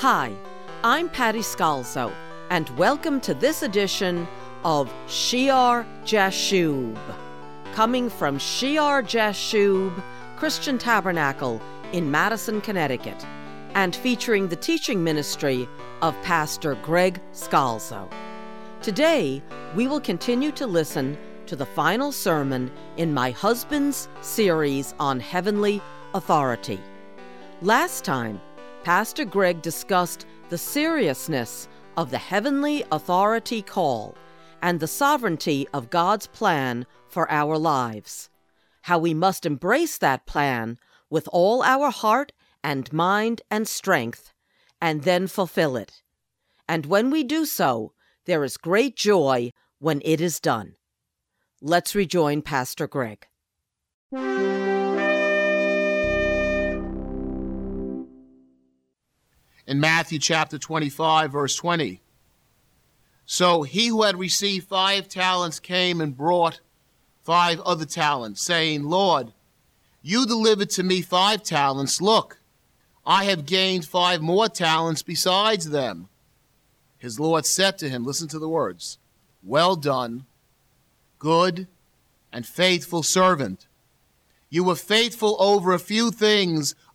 Hi, I'm Patty Scalzo, and welcome to this edition of Shear Jashub, coming from Shear Jashub Christian Tabernacle in Madison, Connecticut, and featuring the teaching ministry of Pastor Greg Scalzo. Today, we will continue to listen to the final sermon in my husband's series on heavenly authority. Last time, Pastor Greg discussed the seriousness of the heavenly authority call and the sovereignty of God's plan for our lives. How we must embrace that plan with all our heart and mind and strength, and then fulfill it. And when we do so, there is great joy when it is done. Let's rejoin Pastor Greg. In Matthew chapter 25, verse 20. So he who had received five talents came and brought five other talents, saying, Lord, you delivered to me five talents. Look, I have gained five more talents besides them. His Lord said to him, Listen to the words, Well done, good and faithful servant. You were faithful over a few things.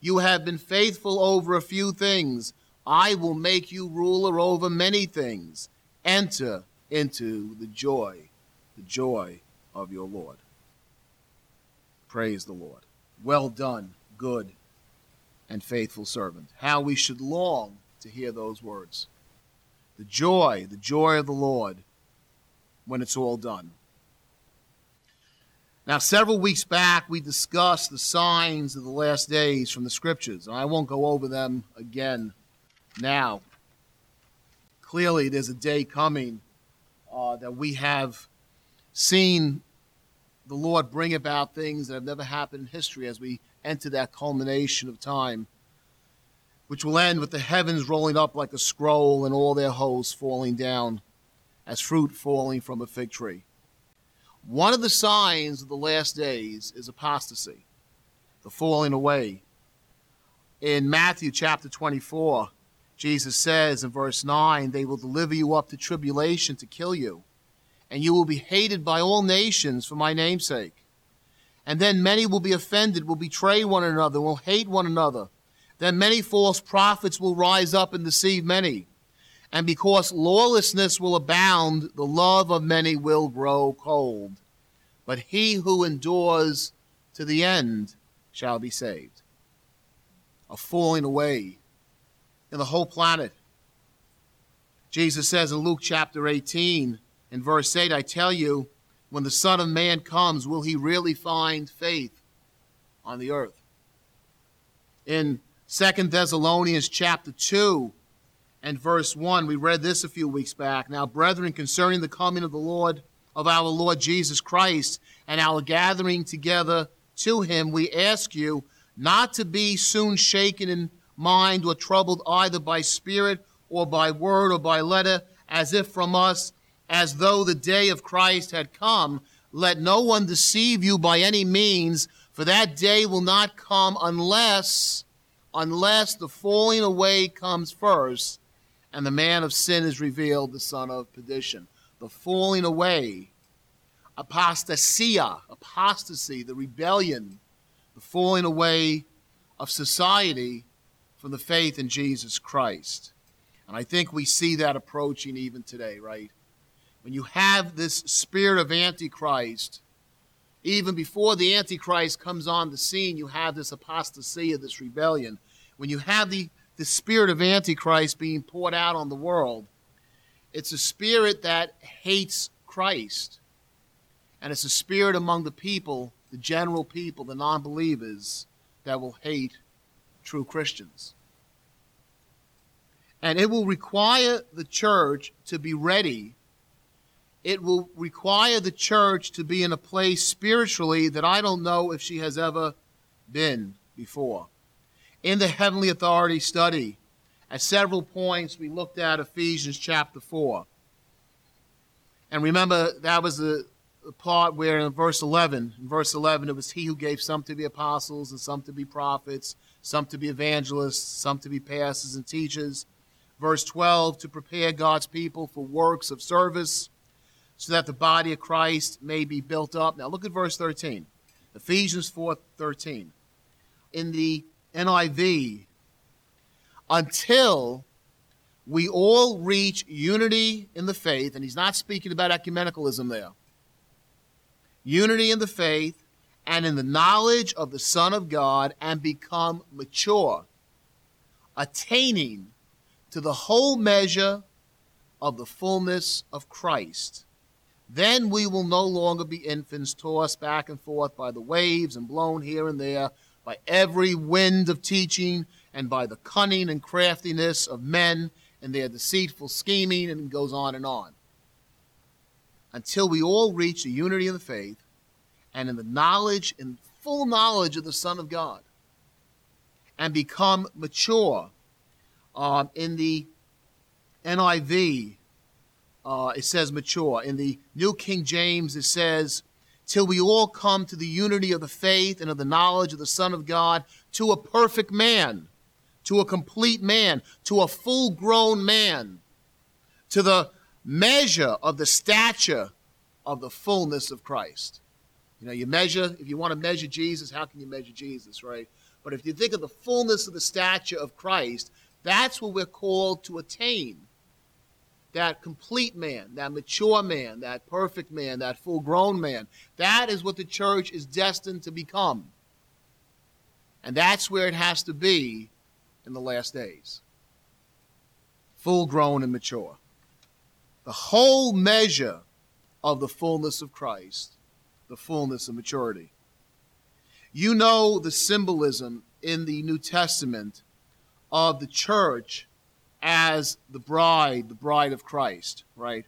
You have been faithful over a few things. I will make you ruler over many things. Enter into the joy, the joy of your Lord. Praise the Lord. Well done, good and faithful servant. How we should long to hear those words. The joy, the joy of the Lord when it's all done. Now, several weeks back, we discussed the signs of the last days from the scriptures, and I won't go over them again now. Clearly, there's a day coming uh, that we have seen the Lord bring about things that have never happened in history as we enter that culmination of time, which will end with the heavens rolling up like a scroll and all their hosts falling down as fruit falling from a fig tree. One of the signs of the last days is apostasy, the falling away. In Matthew chapter 24, Jesus says in verse 9, They will deliver you up to tribulation to kill you, and you will be hated by all nations for my name's sake. And then many will be offended, will betray one another, will hate one another. Then many false prophets will rise up and deceive many. And because lawlessness will abound, the love of many will grow cold. But he who endures to the end shall be saved. A falling away in the whole planet. Jesus says in Luke chapter 18, in verse 8, I tell you, when the Son of Man comes, will he really find faith on the earth? In Second Thessalonians chapter 2, and verse 1. We read this a few weeks back. Now, brethren, concerning the coming of the Lord, of our Lord Jesus Christ, and our gathering together to him, we ask you not to be soon shaken in mind or troubled either by spirit or by word or by letter, as if from us, as though the day of Christ had come. Let no one deceive you by any means, for that day will not come unless unless the falling away comes first and the man of sin is revealed, the son of perdition. The falling away, apostasia, apostasy, the rebellion, the falling away of society from the faith in Jesus Christ. And I think we see that approaching even today, right? When you have this spirit of Antichrist, even before the Antichrist comes on the scene, you have this apostasy, this rebellion. When you have the the spirit of Antichrist being poured out on the world. It's a spirit that hates Christ. And it's a spirit among the people, the general people, the non believers, that will hate true Christians. And it will require the church to be ready. It will require the church to be in a place spiritually that I don't know if she has ever been before. In the heavenly authority study, at several points, we looked at Ephesians chapter 4. And remember, that was the, the part where in verse 11, in verse 11, it was he who gave some to be apostles and some to be prophets, some to be evangelists, some to be pastors and teachers. Verse 12, to prepare God's people for works of service so that the body of Christ may be built up. Now look at verse 13. Ephesians 4 13. In the NIV, until we all reach unity in the faith, and he's not speaking about ecumenicalism there. Unity in the faith and in the knowledge of the Son of God and become mature, attaining to the whole measure of the fullness of Christ. Then we will no longer be infants tossed back and forth by the waves and blown here and there by every wind of teaching and by the cunning and craftiness of men and their deceitful scheming, and goes on and on. Until we all reach the unity of the faith and in the knowledge and full knowledge of the Son of God and become mature. Um, in the NIV, uh, it says mature. In the New King James, it says, till we all come to the unity of the faith and of the knowledge of the Son of God, to a perfect man to a complete man, to a full grown man, to the measure of the stature of the fullness of Christ. You know, you measure, if you want to measure Jesus, how can you measure Jesus, right? But if you think of the fullness of the stature of Christ, that's what we're called to attain. That complete man, that mature man, that perfect man, that full grown man. That is what the church is destined to become. And that's where it has to be in the last days. Full grown and mature. The whole measure of the fullness of Christ, the fullness of maturity. You know the symbolism in the New Testament of the church as the bride, the bride of Christ, right?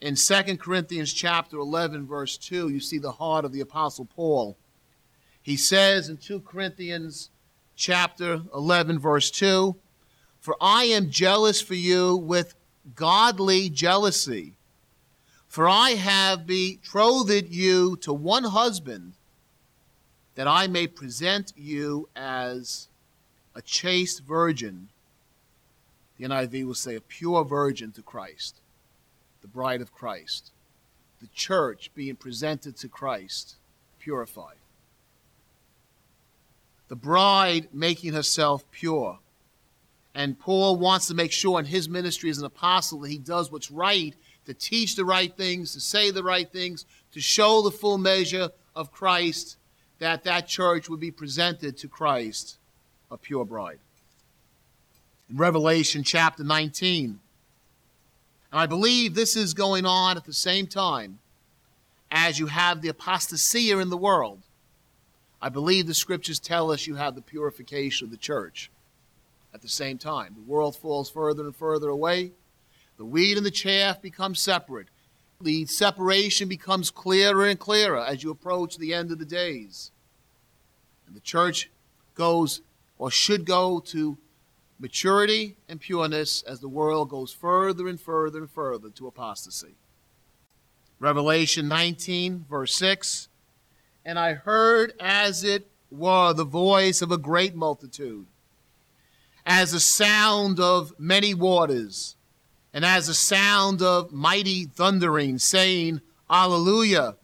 In 2 Corinthians chapter 11 verse 2, you see the heart of the apostle Paul. He says in 2 Corinthians chapter 11, verse 2 For I am jealous for you with godly jealousy. For I have betrothed you to one husband, that I may present you as a chaste virgin. The NIV will say a pure virgin to Christ, the bride of Christ, the church being presented to Christ, purified the bride making herself pure. And Paul wants to make sure in his ministry as an apostle that he does what's right, to teach the right things, to say the right things, to show the full measure of Christ, that that church would be presented to Christ, a pure bride. Revelation chapter 19, and I believe this is going on at the same time as you have the apostasia in the world. I believe the scriptures tell us you have the purification of the church at the same time. The world falls further and further away. The wheat and the chaff become separate. The separation becomes clearer and clearer as you approach the end of the days. And the church goes, or should go, to maturity and pureness as the world goes further and further and further to apostasy. Revelation 19, verse 6 and I heard as it were the voice of a great multitude, as a sound of many waters, and as a sound of mighty thundering, saying, Alleluia!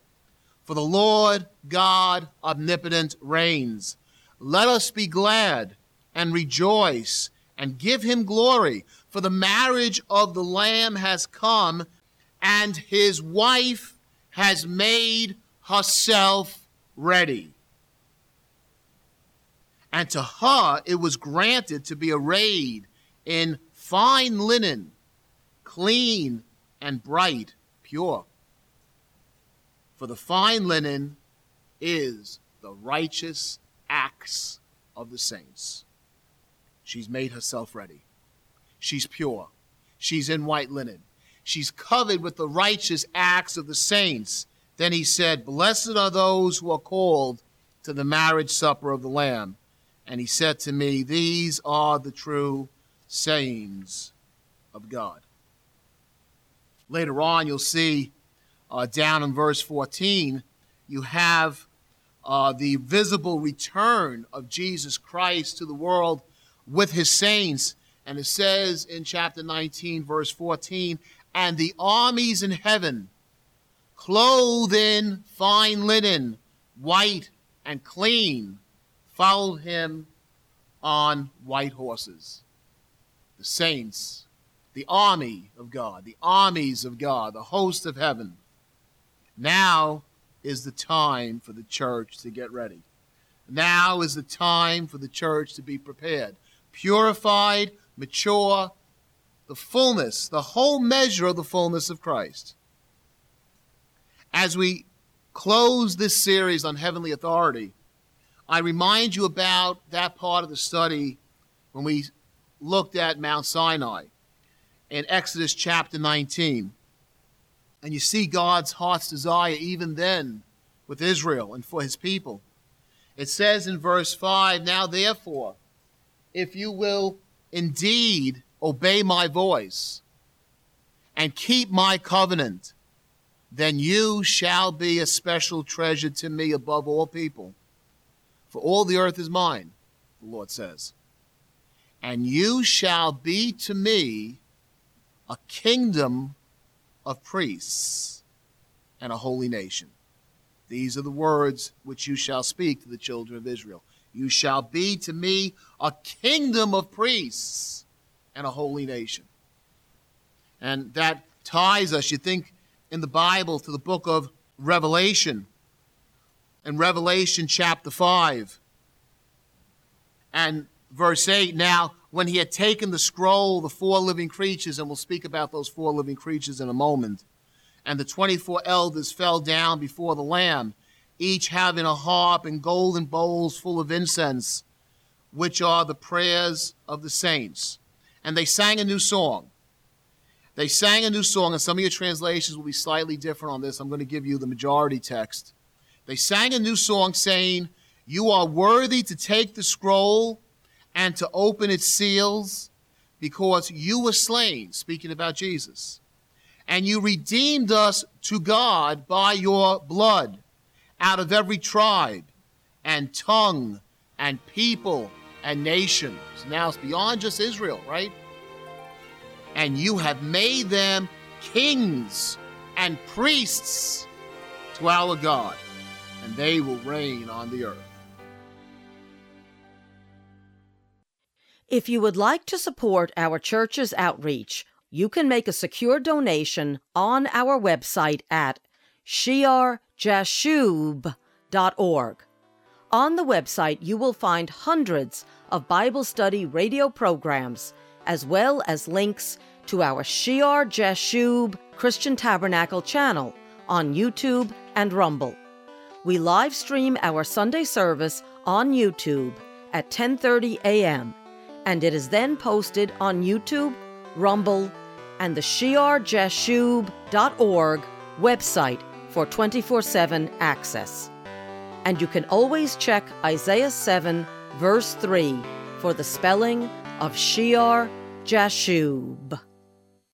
For the Lord God omnipotent reigns. Let us be glad and rejoice and give him glory, for the marriage of the Lamb has come, and his wife has made herself ready. And to her it was granted to be arrayed in fine linen, clean and bright, pure. For the fine linen is the righteous acts of the saints. She's made herself ready. she's pure. She's in white linen. She's covered with the righteous acts of the saints. Then he said, Blessed are those who are called to the marriage supper of the Lamb. And he said to me, These are the true sayings of God. Later on, you'll see uh, down in verse 14, you have uh, the visible return of Jesus Christ to the world with his saints. And it says in chapter 19, verse 14, and the armies in heaven, clothed in fine linen, white and clean, followed him on white horses. The saints, the army of God, the armies of God, the host of heaven. Now is the time for the church to get ready. Now is the time for the church to be prepared, purified, mature, the fullness, the whole measure of the fullness of Christ. As we close this series on heavenly authority, I remind you about that part of the study when we looked at Mount Sinai in Exodus chapter 19. And you see God's heart's desire even then with Israel and for his people. It says in verse 5 Now therefore, if you will indeed obey my voice and keep my covenant, then you shall be a special treasure to me above all people. For all the earth is mine, the Lord says. And you shall be to me a kingdom of priests and a holy nation. These are the words which you shall speak to the children of Israel. You shall be to me a kingdom of priests and a holy nation. And that ties us, you think, in the Bible to the book of Revelation. In Revelation chapter 5 and verse 8. Now, when he had taken the scroll, the four living creatures, and we'll speak about those four living creatures in a moment, and the 24 elders fell down before the Lamb, each having a harp and golden bowls full of incense, which are the prayers of the saints and they sang a new song. They sang a new song, and some of your translations will be slightly different on this. I'm going to give you the majority text. They sang a new song saying, You are worthy to take the scroll and to open its seals because you were slain, speaking about Jesus. And you redeemed us to God by your blood out of every tribe and tongue and people and nations. Now it's beyond just Israel, right? And you have made them kings and priests to our God, and they will reign on the earth. If you would like to support our church's outreach, you can make a secure donation on our website at shearjashub.org. On the website, you will find hundreds of Bible study radio programs, as well as links to our Shear Jashub Christian Tabernacle channel on YouTube and Rumble. We live stream our Sunday service on YouTube at 10:30 a.m. and it is then posted on YouTube, Rumble, and the shearjashub.org website for 24/7 access and you can always check Isaiah 7, verse 3 for the spelling of Shear Jashub.